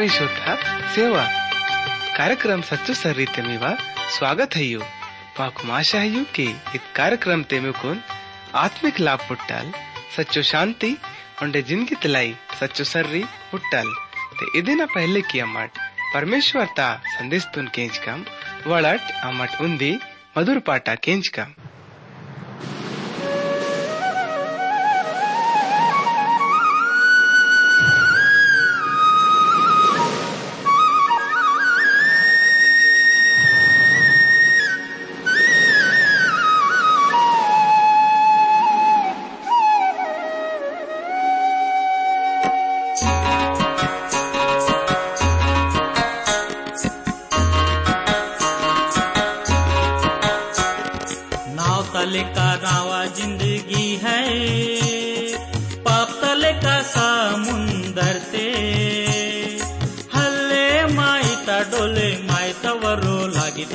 ಆತ್ಮೀಶ್ವರ ಸೇವಾ कार्यक्रम सच्चो सर्री तेमीवा स्वागत है यू पाकुम आशा है यू कि इत कार्यक्रम तेमे कोन आत्मिक लाभ पुट्टाल सच्चो शांति उंडे जिंदगी तलाई सच्चो सर्री पुट्टाल ते इदिना पहले की अमट परमेश्वर ता संदेश तुन केंच कम वड़ट अमट उंदी मधुर पाटा केंच कम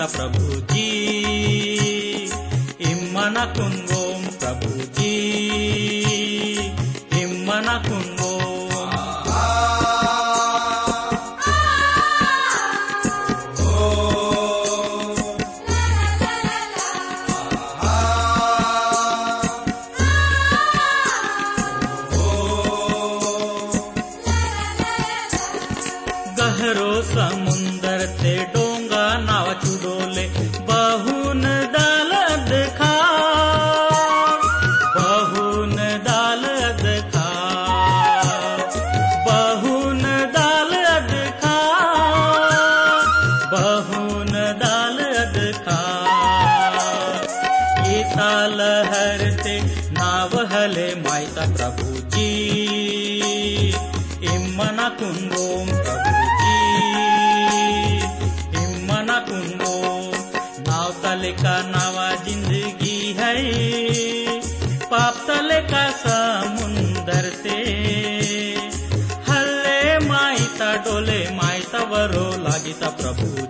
लागिता प्रभु जी इम्मना कुंगोम प्रभु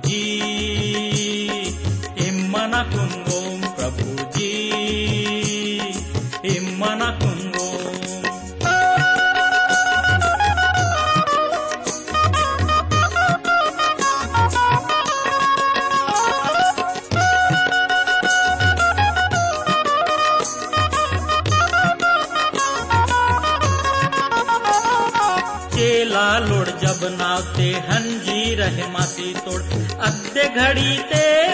जी इम्मना कुंगोम प्रभु जी इम्मना कुंगोम चेला लोड जब नावते घडी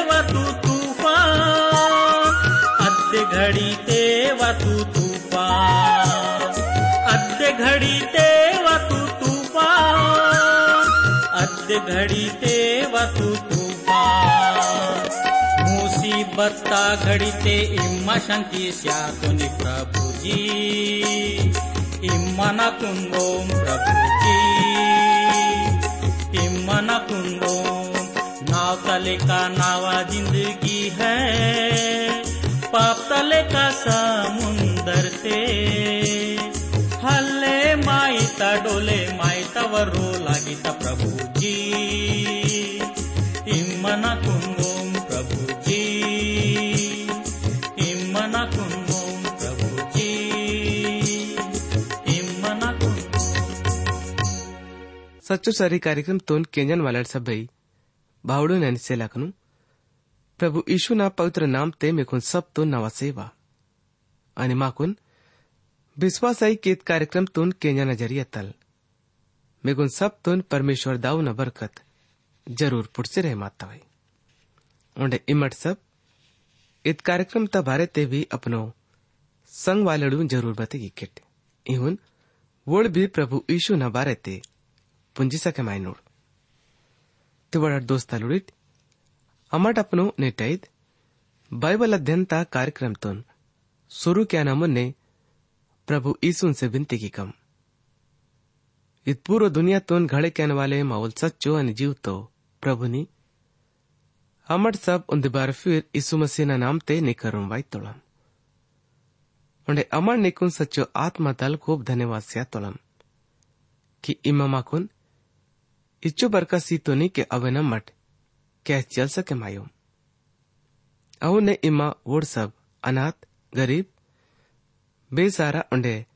वसु तूफाते वसुतूफा अद्य घडी ते वसु तूफा अद्य घडी ते वसुतू मूसिबता घडिते इम शङ्कि स्या प्रभुजी इम न प्रभुजी जी इम्मना नाव तले का नावा ज़िंदगी है पाप तले का समुंदर ते। हल्ले माईता डोले माइता वरो लागिता प्रभु जी इम्मना कुंगोम सच्चो सारी कार्यक्रम तोन केंजन वाला सभई भावड़ो प्रभु यीशु ना पवित्र नाम ते मेकुन सब तो नवा सेवा आणि माकुन विश्वास आई केत कार्यक्रम तोन केंजा नज़रिया तल मेकुन सब तोन परमेश्वर दाऊ न बरकत ज़रूर पुटसे रहे माता इमट सब इत कार्यक्रम बारे ते भी अपनो संग वालड़ू ज़रूर बतेगी किट इहुन वोड़ भी प्रभु यीशु न बारे ते पुंजी सके माय नोड तिवड़ दोस्ता लुडिट अमट अपनो नेटैद बाइबल अध्ययन ता कार्यक्रम तुन शुरू क्या ना मुन्ने प्रभु यीशु से विनती की कम इत पूरो दुनिया तुन घड़े कहने वाले माहौल सच्चो अन जीव तो प्रभु नी अमट सब उन बार फिर यीशु मसीह ना नाम ते निकरूं वाई तोलम उंडे अमर निकुन सच्चो आत्मा दल खूब धन्यवाद सिया तोलम कि इमामा कुन इच्चो बरका सीतोनी के अवे न मट। कैस चल सके मायूम अहो ने इमा वोड सब, अनाथ, गरीब, बेसारा उंडे,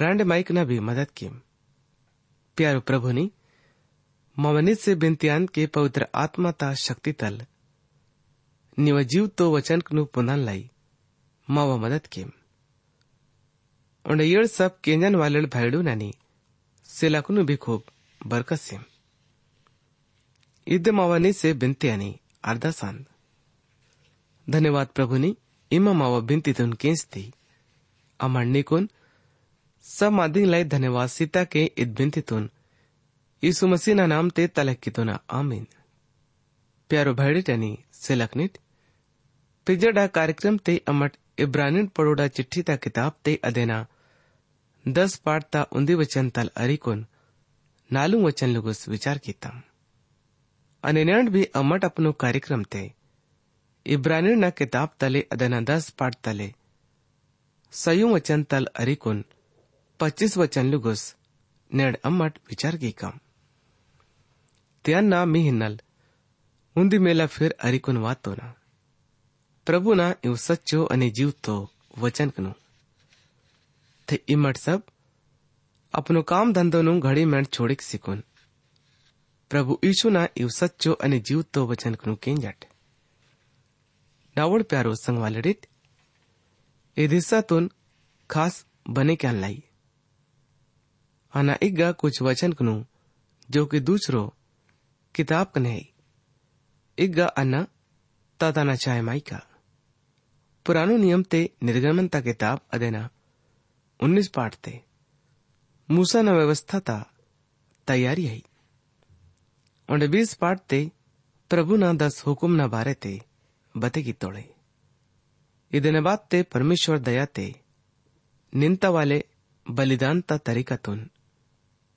रांड माइक न भी मदद की प्यारो प्रभु नी, मवनित से बिंतियान के पवित्र आत्मा ता शक्ति तल। निवजीव तो वचन कनु पुनन लाई, माव मदद केम। उंड सब केंजन वाले भैडू ननी सिलाकुनु भी खूब। ಬರ್ಕಸ್ಸಿಂ इदम अवनी से बिनते अनी अर्धा सांद। धन्यवाद प्रभु ने, इम मावा बिनती तुन केस थी अमर निकुन सब मादिंग लाई धन्यवाद सीता के इद बिनती तुन। यीशु मसीह ना नाम ते तलक की तुना, आमीन। प्यारो भैडे टनी से पिजड़ा कार्यक्रम ते अमर इब्रानिन पड़ोड़ा चिट्ठी ता किताब ते अदेना दस पाठ ता उन्दी वचन तल अरिकुन ನಾಲ್ಕು ವಚನಲುಗು ವಿಚಾರಕೀತಾಂ અને ભી અમટ અપનો કાર્યક્રમ તે ઇબ્રાનીના કિતાબ તલે અદના દસ પાઠ તલે સયું વચન તલ અરિકુન પચીસ વચન લુગુસ નેડ અમટ વિચાર ગી કામ ત્યાં ના મિહિનલ ઊંધી મેલા ફેર અરિકુન વાતોના પ્રભુના એવું સચ્ચો અને જીવતો વચનકનું તે ઇમટ સબ अपनो काम धंधो नु घड़ी मेंट छोड़िक सिकुन प्रभु ईशु ना इव सच्चो जीव तो वचन कनु केन डावड़ प्यारो संग वाले रित, ए दिशा तुन खास बने क्या लाई। आना एक गा कुछ वचन कनु जो कि दूसरो किताब कने एक गा अन्ना ताताना चाहे माई का। पुरानो नियम ते निर्गमनता किताब अदेना उन्नीस पाठ ते। मूसा न व्यवस्था ता तैयारी है और बीस पार्ट ते प्रभु ना दस हुकुम ना बारे ते बतेगी तोड़े। इदने बात ते परमेश्वर दया ते निंता वाले बलिदान ता तरीका तुन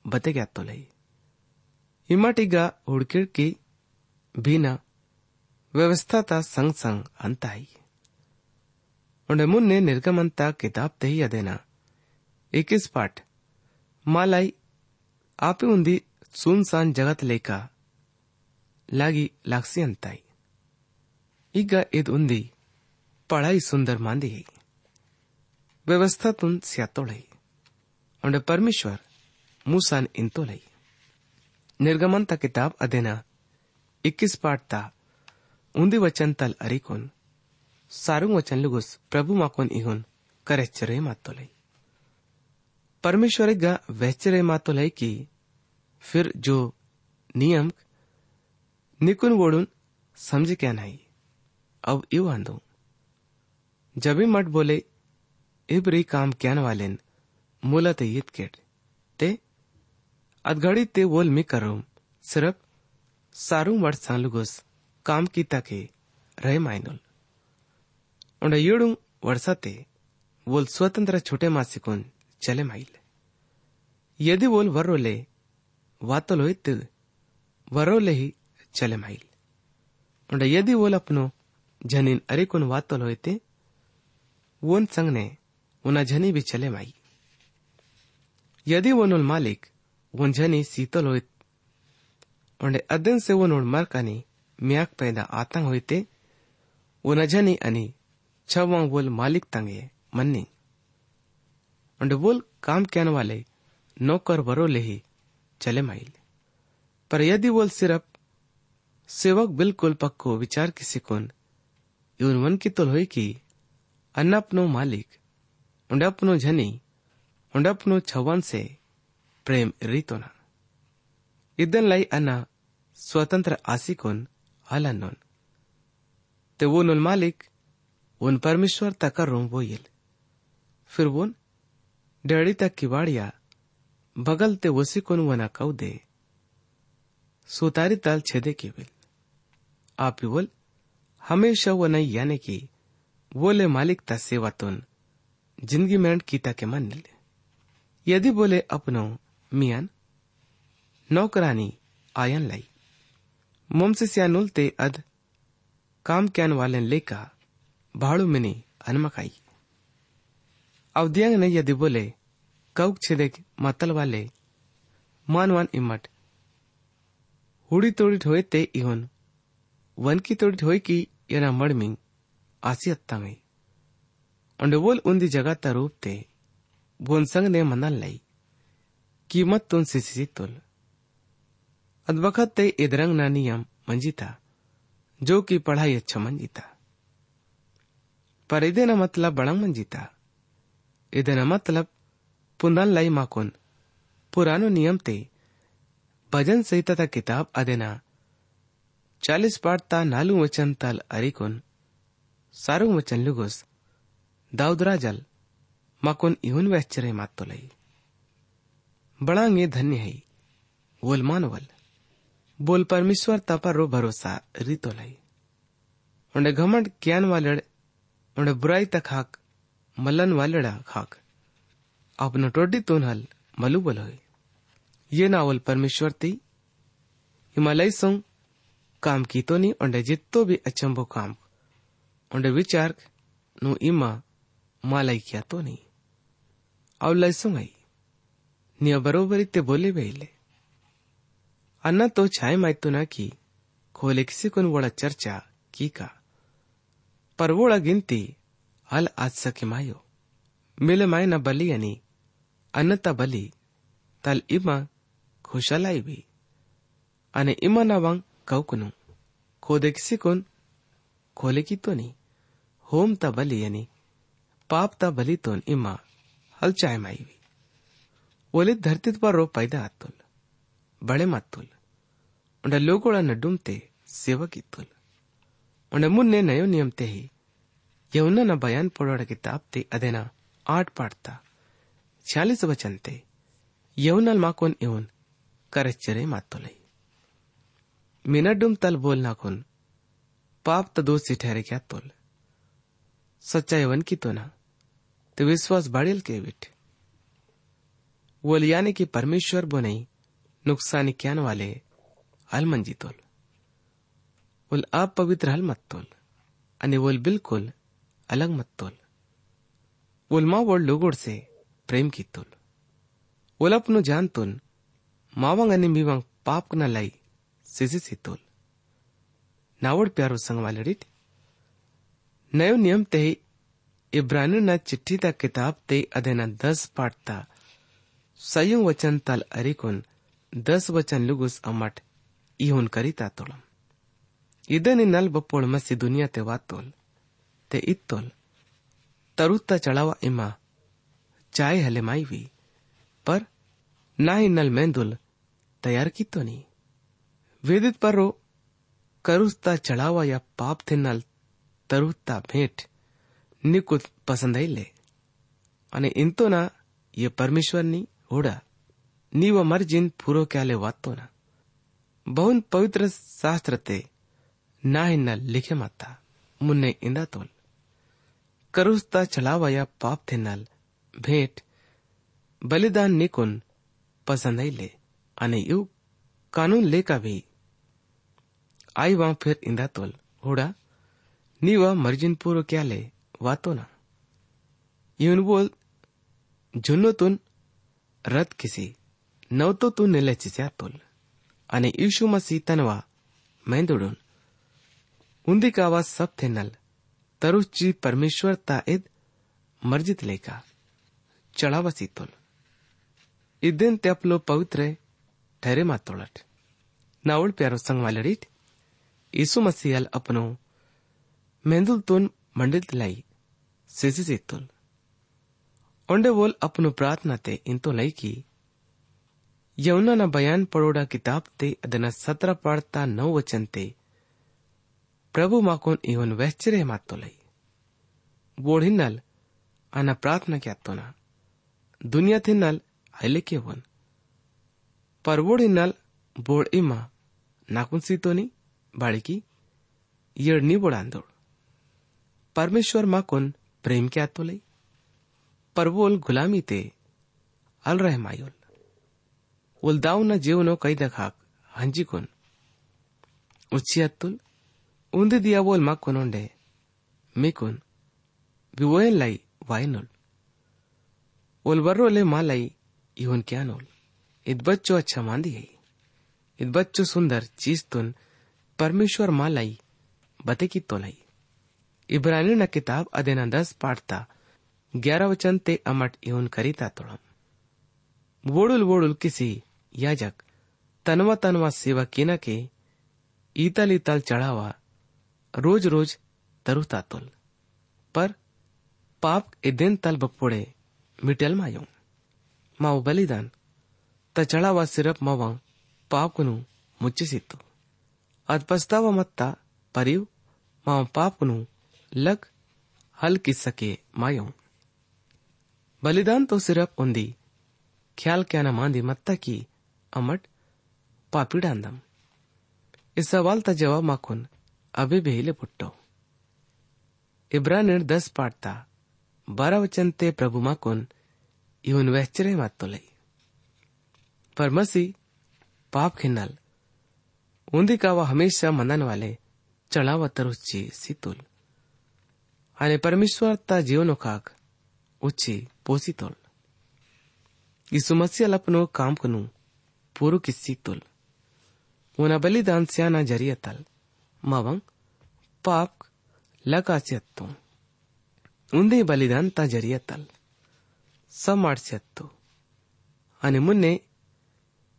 बते गया तो इमाटीगा हुड़किड़ की बिना व्यवस्था ता संग संग अंत आई। उन्हें मुन्ने निर्गमन ता किताब ते ही अदेना इक्कीस पाठ ಮಾಲಾಯಿ ಆಪಿ ಉಂದಿ ಸುನ್ಸಾನ್ ಜಗತ್ ಲೇಕ లాగి లాక్సి అంతాయి ಈಗ ಇದು ಉಂದಿ पढ़ाई सुंदर मांदी है व्यवस्था तुन स्यातोड़ई और परमेश्वर मूसान इंतोलई निर्गमन ता किताब अदेना इक्कीस पाठ ता उन्दी वचन तल अरिकोन सारू वचन लुगुस प्रभु माकोन इहुन करेचरे मातोलई परमेश्वर गा वैचरे मातोलई की। फिर जो नियम निकुन वोडून समझ क्या नहीं। अब इव आंदो। जबी मठ बोले, इब्री काम क्यान वालेन मूलत यित केट। ते अदघड़ी ते वोल मी करूम सिर्फ़ सारू मठ सांलुगोस काम की तके रहे माइनुल उंड युडू वर्षाते वोल स्वतंत्र छोटे मासिकुन चले माइल। यदि वोल वर्रोले वातोलोहित वर्रोले ही चले माइल। उंड यदि वोल अपनो जनीन अरिकुन वातोलोहिते वोन संगने उना झनी भी चले माई यदि वोनुल मालिक, वोन झनी शीतल होइत उंडे अदन से वोनुल मरकानी म्याक पैदा आतंग होइते वोन झनी अनि छवा मालिक तंगे मन्नी उंडे वोल काम कहने वाले, नौकर वरोले ही, चले माइल। पर यदि वोल सिर्फ़ सेवक बिल्कुल पक्को, विचार किसी कोन, इवन मन की तो होई की अन्नपनो मालिक उंडपनो झनी उंडपनो छवन से, प्रेम रीतोना इदन लाई अन्ना स्वतंत्र आसिकोन हलनोन ते वो नुल मालिक, उन परमेश्वर तक रोम वो येल। फिर वो डैडी तक की वाड़िया बगल ते वसी कोन वना कौ दे। सुतारी ताल छेदे की विल। आप बोल, हमेशा वो नहीं यानी की, बोले मालिक ता सेवातून ज़िंदगी मेंढ कीता के मन ले। यदि बोले अपनो, मियान, नौकरानी, आयन लाई। मोमसे सियानुल ते अद काम क्यान वाले लेका, भाड़ू मिनी, अनमकाई। अवधियांग ने यदि बोले कौक छेदे मतल वाले मानवान इमट हुडी तोड़ी होए ते इहोन। वन की तोड़ी होए की यना मड़मिंग। आसी अत्तांगे। उंडे वोल उन्दी जगह तरूप ते। बोन संग ने मनल लाई। कीमत तुन सिसी तुल। अदबखत ते इदरंग ना नियम मंजिता। जो कि पढ़ाई अच्छा मंजिता। पर इदेना मतलब बड़ंग मंजिता। इदेना मतलब पुंदन लाई माकुन। पुरानो नियम ते। भजन संहिता किताब अदेना। चालीस पाठता नालू वचन तल अरिकुन। सारू वचन लुगुस। दाऊदराजल माकुन इहुन वेच्चरे मातोलई बड़ांगे धन्य है। वोल मानवल। बोल परमेश्वर तपर भरोसा रीतोलई उन्हें घमंड क्यान वालड़ उन्हें बुराई तक हाक मलन वालड़ा खाक। अपनो टोडी तोन हल मलू बोल ये नावल परमेश्वर ती, हिमालय सोंग, काम की तो नहीं उन्हें जितो भी अचंबो काम। उन्हें विचार नु इमा मालाई किया तो नहीं अब लैसुंगई निया बरोबरी ते बोले बेले अन्ना तो छाए मायतो ना की, खोले किसी को बड़ा चर्चा की का। पर वोड़ा गिनती, हल आज सके मायो। मिले माय न बली यानी अन्नता बली तल इमा खुशलाई भी अने इमा ना वांग कौकुनु खोदे किसी कोन खोले की तो नहीं होम ता बली यानी पाप ता बली तो इमा हल चाय माई भी ओले धरती पर रो पैदा आतुल बड़े मातुल उन्हें लोगोड़ा न डूमते सेवक इतुल उन्हें छियालीस वचन ते यौन माकोन इवन करच्चरे मातोलई मिनडुम तल बोल नाकोन पाप तो दोष से ठहरे क्या तोल. सच्चा यवन की तो ना तो विश्वास बाड़ेल के विट वो यानी कि परमेश्वर बो नहीं नुकसान क्यान वाले अलमंजी तोल. बोल आप पवित्र हल मत तोल, अने बोल बिल्कुल अलग मत तोल. बोल माँ बोल लोगोड़ से પ્રેમકીતુલ ઓલપનું જાનતુલ માવંગ અને મિવંગ પાપના લઈ સિઝિસિતુલ નાવડ પ્યારો સંગવાલડીત નયો નિયમ તે ઇબ્રાનીના ચિઠ્ઠીતા કિતાબ તે અધેના દસ પાઠતા સંયમ વચન તલ અરિકુન દસ વચન લુગુસ અમટ ઇહુન કરીતા તોળમ ಇದನ್ನಿ ನಲ್ಪ ಪೊಳ್ ಮಸಿ ದುನಿಯಾ ತೆ ವಾತೋಲ್ ತೆ ಇತ್ತೋಲ್ ತರುತ್ತ ಚಳವ ಇಮಾ चाय हले माईवी पर ना ही नल मेंदुल तैयार की तो नहीं वेदित पर रो करुस्ता चढ़ावा या पाप थे नल तरुत्ता भेंट निकुत पसंद ले અને ಇಂತೋನ ये परमेश्वरनी होड़ा ನೀವ ಮರ್ಜಿನ್ ಪೂರೋ ಕ್ಯಾಲೆ ವಾತ್ತೋನ ಬಹುನ್ ಪವಿತ್ರ ಶಾಸ್ತ್ರತೆ ನಾ ಹಿನ್ನ ಲಿಖೆ ಮಾತ ಮುನ್ನೆ ಇಂದ ತೋಲ್ करुस्ता चलावया पाप थे नल भेट बलिदान निकुन पसंद ले अने यू कानून लेका भी आई वा फिर इंदा तोल होड़ा नीवा मर्जिन पूरो क्या ले वातो ना यून बोल जुन्नो तुन रथ किसी नवतो तू निले चिस्या तोल अने यीशु मसीह तनवा मेंदुडुन। उंदी कावा सब थे नल तरुची परमेश्वर ताइद मर्जित लेका। ચડાવવા સીતોલ ઇદન તે આપલો પવિત્ર ઠેરે માતોળટ નાવળ પ્યારો સંગ વાલડીટ ईसु मसीहल अपनो મેંદુલ तुन मंडित लाई સેસી सीतोल ओंडे बोल अपनो प्रार्थना ते इंतो लाई की यमुना न बयान पड़ोड़ा किताब ते अदना सत्र पढ़ता नौ वचन ते प्रभु माकोन इवन वैश्चर्य मातो लई बोढ़ी नल आना प्रार्थना क्या तो ना ತಿನ್ನಲ್ ಐಲಿಕೆ ವನ್ पर वोड हिन्नल बोड इमा नाकुन सीतोनी बाळिकी येडनी बोड आंदोळ परमेश्वर माकोन प्रेम के आतोलई पर वोल गुलामी ते अल रहे मायोल वोल दाव न जीवनो कई दखाक हंजी कोन उच्ची अत्तुल उंदी दिया बोल मा कोनोंडे मिकुन बिवोयन लाई वायनोल क्या नोल? इत बच्चो अच्छा मांदी है। इत बच्चो सुंदर चीज़ तुन, परमेश्वर मा लाई बते की तो लाई। इब्रानी न किताब अदेना दस पाठता, ग्यारह वचन ते अमट इवन करीता तोड़म। वोडुल वोडुल किसी, याजक, तनवा तनवा सेवा केना के, ईतल ईतल चढ़ावा, रोज रोज तरुता तुल। पर, पाप ए दिन तल बपोड़े मिटल मायो माओ बलिदान त चढ़ावा सिर्फ मावा ಪಾಪನು ಮುಚ್ಚಿಸಿತ್ತು ಅದ್ ಪಸ್ತಾವ ಮತ್ತ ಪರಿವ್ ಮಾವ ಪಾಪನು ಲಗ್ ಹಲ್ ಕಿಸ್ಸಕೆ ಮಾಯಂ बलिदान तो सिर्फ उन्दी ख्याल क्या न मांदी मत्ता की अमट पापी डांदम इस सवाल का जवाब माखुन अभी बेहिले पुट्टो इब्रानिर दस पाठता बारह वचन ते प्रभु माकुन इवन वहचरे मातो लई पर मसी पाप खिन्नल उंदी कावा हमेशा मनन वाले चढ़ावा तरुच्ची सीतुल आणि परमेश्वरता जीवनोकाक उच्ची पोसितोल यीशु मसीह अपनो काम कनु पूरु किस्सीतुल उना बलिदान स्याना जरियतल मवंग पाप ಲಗಾಸ್ಯತ್ತು ಉಂದೇ ಬಲಿದಾಂತ ઊંડી બલિદાનતા જરીએ તલ સમાડશે અને મુન્ને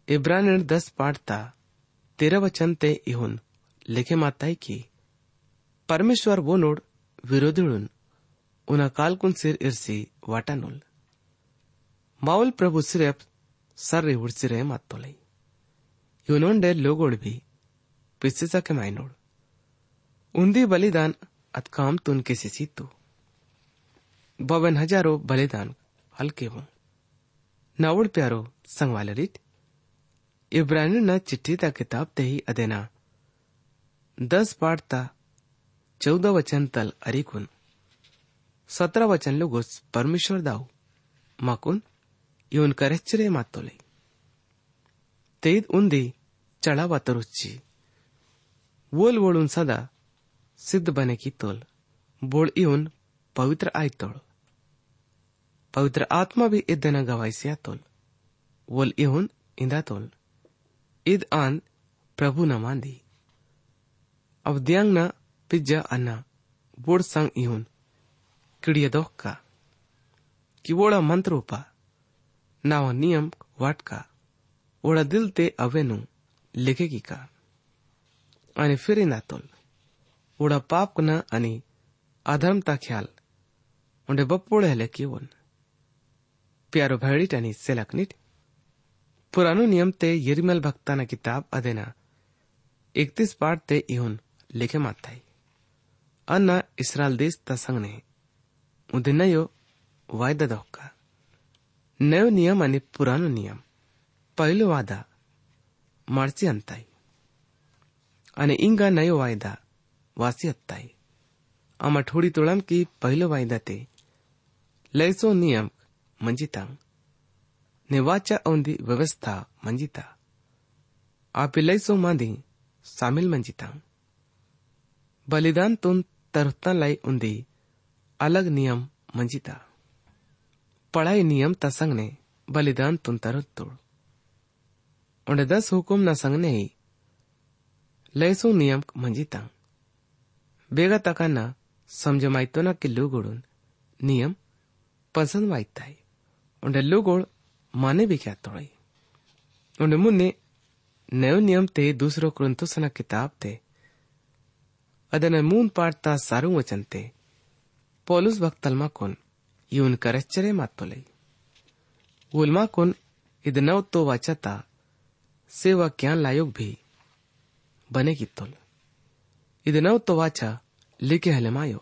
ಇಬ್ರಾನಿರ್ ದಸ್ ಪಾಡ್ತಾ ತೆರವಚಂತೆ ಇಹುನ್ ಲೆಖೆ ಮಾತಾಯ್ಕಿ ಪರಮೇಶ್ವರ್ ಬೋನೋಡ್ ವಿರೋಧಿಳುನ್ ಉನ ಕಾಲ್ಕುನ್ ಸಿರ್ ಇರ್ಸಿ ವಾಟನುಲ್ ಮಾವುಲ್ ಪ್ರಭು ಸಿರೆಪ್ ಸರ್ರಿ ಹುಡ್ಸಿರೆ ಮಾತೊಲೈ ಇವನೊಂಡೆ ಲೋಗೋಳ್ ಬಿ ಪಿಸ್ಸಿಸಕ್ಕೆ ಮೈನೋಡ್ ಉಂದಿ ಬಲಿದಾನ್ ಅತ್ ಕಾಮ್ ತುನ್ ಕಿಸಿಸಿತು बावन હજારો ભલેદાન હલકેવું નાવડ પ્યારો સંગવાલ રીત ઇબ્રાનીના ચિઠ્ઠીતા કિતાબ તેહી અદેના દસ પાઠતા ચૌદ વચન તલ અરીકુન सतरा वचन लोगोस परमेश्वर दाऊ माकून येऊन करेच मातोले तेईद उंदी चढा वातरुची वोल वळून सदा सिद्ध बने की तोल। बोल येऊन पवित्र आयतोळ पवित्र आत्मा भी इदन गवायसी आतोल वोल येऊन इंदातोल इद आन प्रभु न मांदी। अवद्यांग न पिज्जा अन्ना, बोड सांग येऊन किडिय दोक्का किवोळा मंत्रोपा नाव नियम वाटका ओळा दिल ते अवेनु लिखेगी का आणि फिरे नातोल ओळा पाप न आणि अधर्मता ख्याल। उंडे बप्पोळे हले किवन प्यारो भैडीट आणि सेलाकनीट पुरानो नियम ते यिरमल भक्ताना किताब अदेना। एकतीस पाठ ते इहुन लिखे माताई अन्ना इस्रायल देश ता संगने उदे नयो वायदा दोक्का नयो नियम आणि पुरानो नियम। पहिलो वादा, मार्ची अंताई। आणि इंगा नयो वायदा, वासी अत्ताई आमा थोडी तोळम की पहिलो वायदा ते। लयसो नियम मंजिता निवाचा औंदी व्यवस्था मंजिता आप लई सो मांदी शामिल मंजिता बलिदान तुम तरता लाई उन्दी अलग नियम मंजिता पढ़ाई नियम तसंग ने बलिदान तुम तरत उन्हें दस हुकुम न संग ने ही लैसो नियम मंजिता बेगा तकाना समझ माइतो न किलो गुड़ नियम पसंद माइता है लुगोळ माने भी क्या तोड़ई उंडे मुन्ने नयो नियम ते दूसरो कुरंतुसना किताब ते ಅದನ್ನ ಮೂನ್ ಪಾಡ್ತಾ ಸಾರು ವಚಂತೆ ಪೋಲುಸ್ ಭಕ್ತಲ್ಮಾ ಕೊನ್ ಇವನ್ ಕರೆಚ್ಚರೆ ಮಾತ್ತೊಲೈ ಉಲ್ಮಾ ಕೊನ್ ಇದ್ ನವ್ तो वाचता सेवा क्या लायोग भी बने की तोल ಇದು ನವ್ तो वाचा लिखे हले मायो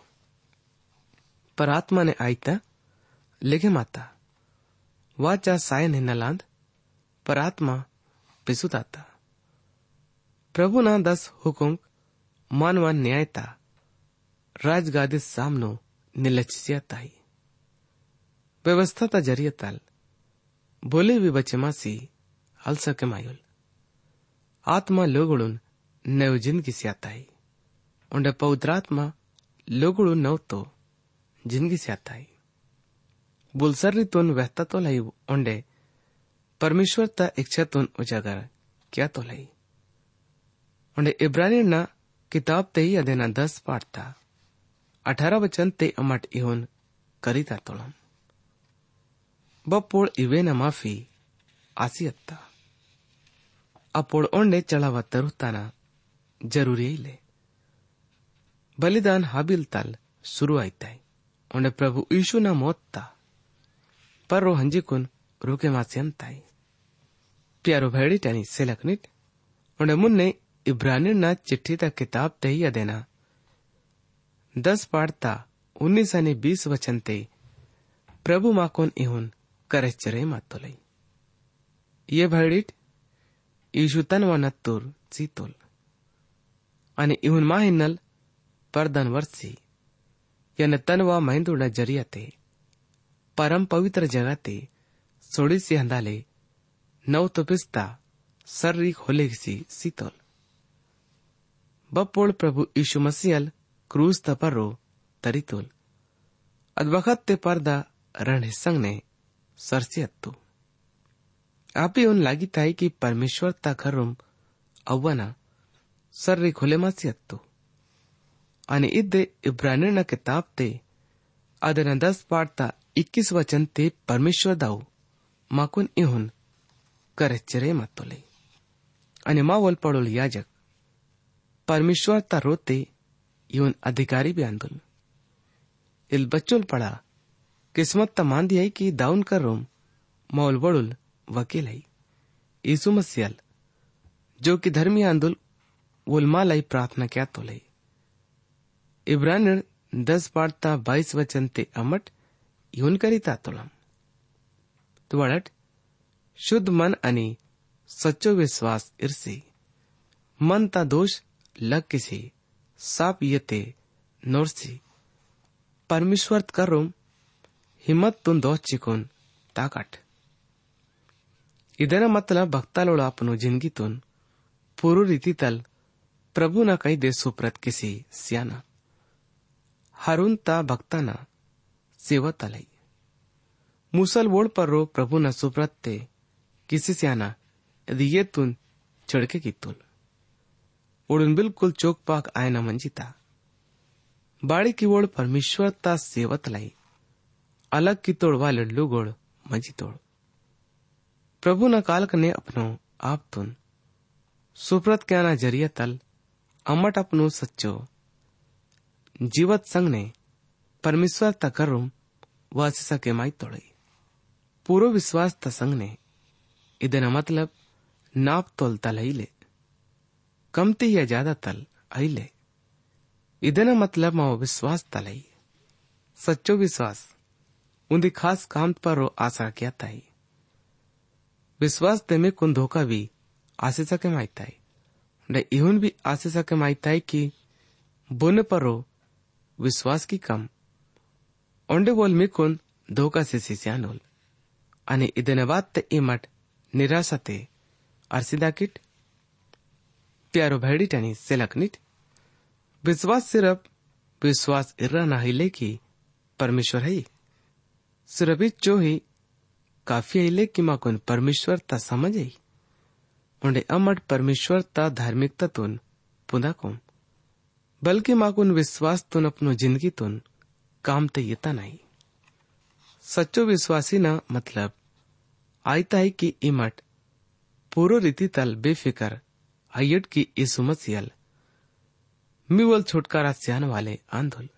पर आत्मा ने आईता लिखे माता वाचा सायन हिन्ना लांद, पर आत्मा पिसुताता प्रभु ना दस हुकुम, मानवा न्यायता राजगादी सामनो निलचियताई व्यवस्था ता बोले भी बचे मासी हल सके मायुल। आत्मा लोगुड़ुन नव ज़िंदगी स्याताई उंडे पवित्रात्मा लोगुड़ु नवतो जिंदगी स्याताई बुलसर्रीतून व्यहता तो लाई उंडे परमेश्वर ता इच्छातून उजागर क्या तो लाई उंडे इब्रानी ना किताब ते ही अदेना दस पाठता अठारह वचन ते अमट इहोन करीता तोलम बपोळ इवेना माफी आसियत्ता अपोड़ ओंडे चढ़ावा तरुताना जरूरी ले ಬಲಿದಾನ್ ಹಾಬಿಲ್ ತಾಲ್ ಶುರು ಆಯ್ತಾಯ್ ಒಂಡೆ ಪ್ರಭು ಯೀಶುನ ಮೋತ್ತ पर paru hanjikun ruke masian tai. प्यारो भेड़ी टनी सेलकनिट उन्हें मुन्ने इब्रानी ना चिट्ठी तक किताब तहिया देना। दस पाड़ता उन्नीस अने बीस वचन ते प्रभु माकोन इहुन करे करचरे मातोलई ये भेड़ीट ईशुतन व नत्तुर सीतोल अने इहुन माहिनल परदन वर्षी यन न तन व महिंदुड़ ज़रिया ते। परम पवित्र जगाते सोडीसी हंदाले नऊ तपिस्ता सर्रीक होलेसी सीतोल। बपोल प्रभु यीशु मसीहल क्रूज तपरो तरितोल। अदबखत ते पर्दा रण संगने सरसे आप ही उन लागी था कि परमेश्वर ता खरुम अव्वना सर्री खोले मासी अत्तू। आणि इद्दे इब्रानिण किताब ते ಅದರ दस पाठता इक्कीस वचन ते परमेश्वर दाऊ माकून इहून करेचरे मातोले आणि मावल पडोल याजक परमेश्वर ता रोते इवन अधिकारी भी आंदोल इल बच्चोल पड़ा किस्मत ता मान दिया कि दाउन कर रोम मौल बड़ुल वकील है यीशु मसीहल जो कि धर्मी आंदोल वोल मालाई प्रार्थना क्या तोले इब्रानिर दस पाडता बाईस वचन ते अमट येऊन करीता तुळम तुवाळट शुद्ध मन आणि सच्चो विश्वास इरसी मन ता दोष लग किसी साप येते नोरसी परमेश्वर करून हिम्मत तुन दोष चिकून ताकाट ಇದರ ಮತ್ತಲ ಭಕ್ತಾಲೋಳ ಅಪ್ಪನು ಜಿಂದಗಿತುನ್ ಪೂರು ರೀತಿತಲ್ ಪ್ರಭುನ ಕೈ ದೇ ಸುಪ್ರತ್ ಕಿಸಿ ಸ್ಯಾನ हरून ता भक्ताना सेवत मुसल वोड़ पर रो प्रभु न सुब्रत किसी से आना यदि ये तुन चढ़के की तुल ओडून बिल्कुल चौक पाक आय न मंजिता बाड़ी की ओड़ परमेश्वर ता सेवत लाई अलग की तोड़ वाले लुगोड़ मंजी तोड़ प्रभु न कालक ने अपनो आप तुन सुप्रत क्या ना ज़रिया तल अमट अपनो सच्चो जीवत संघ ने परमेश्वर तकरुम वासिसा के माई तोड़े पूरो विश्वास त संघ ने ಇದರ मतलब ನಾಪ್ ತೋಲ್ ತಲ್ ಐಲೆ ಕಮ್ತಿ या ज्यादा तल ಐಲೆ ಇದನ मतलब माओ विश्वास तलई सच्चो विश्वास उन्दी खास काम पर रो आशा क्या ताई विश्वास तेमे कुन धोखा भी आसे सके माइताई डे इहुन भी आसे सके माइताई कि बुन पर रो विश्वास की कम ओंडे बोल मिकुन धोका से सिस्यानोल आणि ಇದನ ವಾತ್ತ ಇಮಟ್ ನಿರಾಸತೆ ಅರ್ಸಿದಾಕಿಟ್ प्यारो भैडी टनी सेलकनिट विश्वास सिर्फ विश्वास इर्रा नाहिले की परमेश्वर है सिर्फ जो ही काफी अहिले कि माकुन परमेश्वर ता समझ आई उंडे अमट परमेश्वर ता धार्मिकता तुन पुदा कोम बल्कि माकुन विश्वास तुन अपनो ज़िंदगी तुन काम ते येता नाही सच्चो विश्वासी ना मतलब आयता है कि इमट पूरो रीति तल बेफिकर अय्यट की यीशु मसीहल मिवल छुटकारा स्यान वाले आंदोल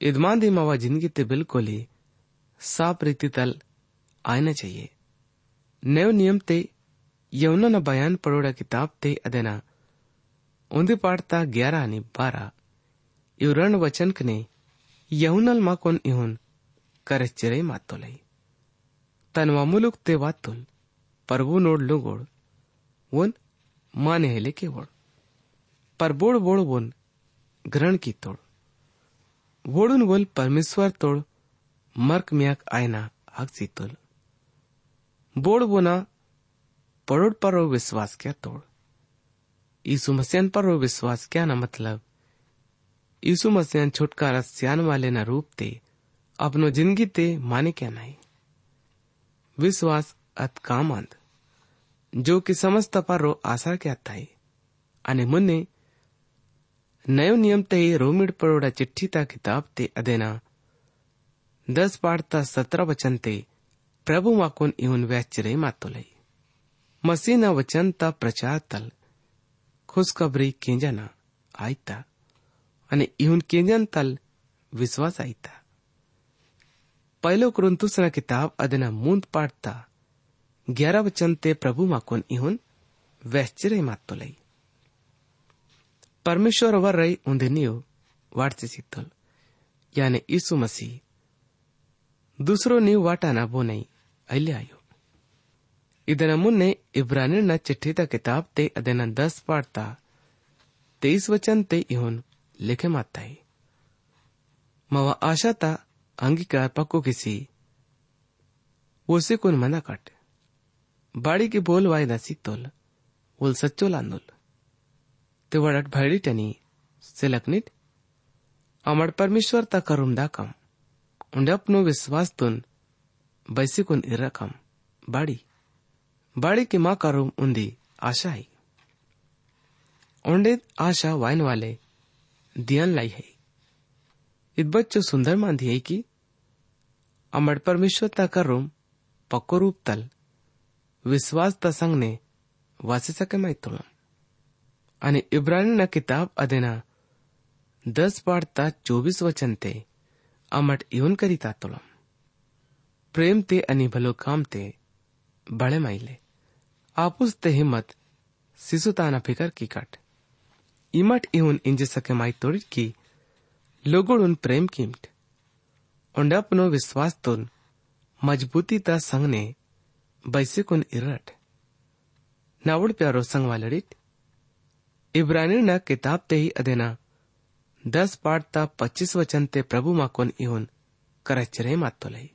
इदमान दी मावा ज़िंदगी ते बिल्कुल ही साफ़ रीति तल आना चाहिए। नव नियम ते यौन न बयान पड़ोड़ा किताब ते अदेना उन्दी पाठता ग्यारह आणि बारा इव रण वचन कने यहुनल माकोन इहुन करचिरे मातोलई तनवा मुलुक ते वातुल परवू नोड लुगोड, वन माने हेले के वोड। पर बोड़ बोड़ बोन ग्रहण की तोड़। वोडून वोल परमेश्वर तोड़ मर्क म्याक आयना हक सीतुल बोड़ बोना पड़ोड़ पर विश्वास क्या तोड़। यीशु मसीहन पर विश्वास क्या ना मतलब यीशु मसीहन छुटकारा सियान वाले ना रूप ते अपनो जिंदगी ते माने क्या नहीं विश्वास अत कामांद जो कि समस्त पर रो आशा क्या थाई અને મને નયો નિયમ તે રોમિડ પરોડા ચિઠ્ઠી તા કિતાબ તે અદેના દસ પાડતા સત્ર વચન તે પ્રભુ માકોન ઇવન વ્યાચરે માતો લઈ मसीह वचन ता प्रचार तल खुशखबरी केंजन आयता अने इहुन केंजन तल विश्वास आयता. पहलो क्रंतुसना किताब अदना मुंद पाठता ग्यारह वचन ते प्रभु माकुन इहुन वैश्चर्य मातो लई परमेश्वर वर रई उन्दनियो वाटते सीतल याने ईसु मसी दूसरो नीव वाटा ना बो नहीं आयो. ಇದರ ಮುನ್ನೆ ಇಬ್ರಾನಿನ ಚಿಠ್ಠಿತ ಕಿತಾಬ್ ते ಅದನ दस पाड़ता तेईस वचन ते इहुन लिखे माताई मवा आशा ता अंगीकार पक्को किसी उसे कुन मना कट बाड़ी की बोल वाय नसी तोल उल सच्चो लांदुल ते वडट भैडी टनी सिलकनिट अमर परमेश्वर ता करुम दाकम उंडे अपनो विश्वास तुन बैसी कुन इरकम बाड़ी बाड़ी की माँ करुम उंदी आशा ही ओंडे आशा वाइन वाले दियन लाई है इत बच्चो सुंदर मांधी है कि अमर परमेश्वर ता करुम पक्को रूप तल विश्वास ता संग ने वासी सके माई तुलम અને ઇબ્રાનીના કિતાબ અદેના દસ પાડતા ચોવીસ વચન તે અમટ ઇવન કરીતા તુલમ પ્રેમ તે અને ભલો કામ તે બળે માઈલે આपुस ते हिम्मत, सिसुताना फिकर की कट। इमट इहुन इंज सके माई तोड़ी की, लोगुड़ुन प्रेम कीमट। उंडपनो विश्वास तुन, मजबूती ता संग ने बैसे कुन इरट। नावड़ प्यारो संग वालड़िट। इब्रानी किताब ते ही अदेना दस पाठ ता पच्चीस वचन ते प्रभु माकोन इहुन करचरे मातो लई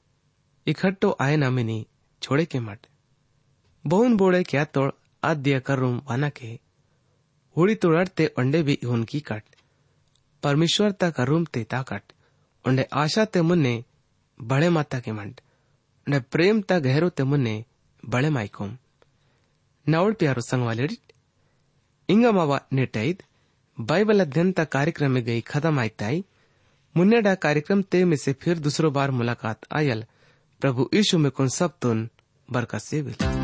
इखट्टो आए ना मिनी छोड़े के मट। बहुन बोड़े क्या तोड़ आद्य करूम वाना के हुड़ी तोड़ते अंडे भी इहुन की कट परमेश्वर ता करूम ते ताकट उंडे आशा ते मुन्ने बड़े माता के मंड उंडे प्रेम ता गहरो ते मुन्ने बड़े माइकोम नवड़ प्यारो संग वाले ಇಂಗಮವ ನೆಟ್ಟೈದ್ बाइबल अध्ययन तक कार्यक्रम में गई खत्म आयताई मुन्नेडा कार्यक्रम ते में से फिर दूसरो बार मुलाकात आयल प्रभु यीशु में कुन सब तुन बरकत से भी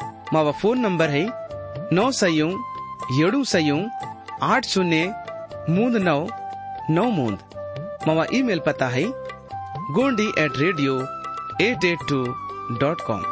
मावा फोन नंबर है नौ सयू ಏಳು ಸಯೂ आठ शून्य मूंद नौ नौ मूंद मावा ईमेल पता है Gondi at radio at at two dot com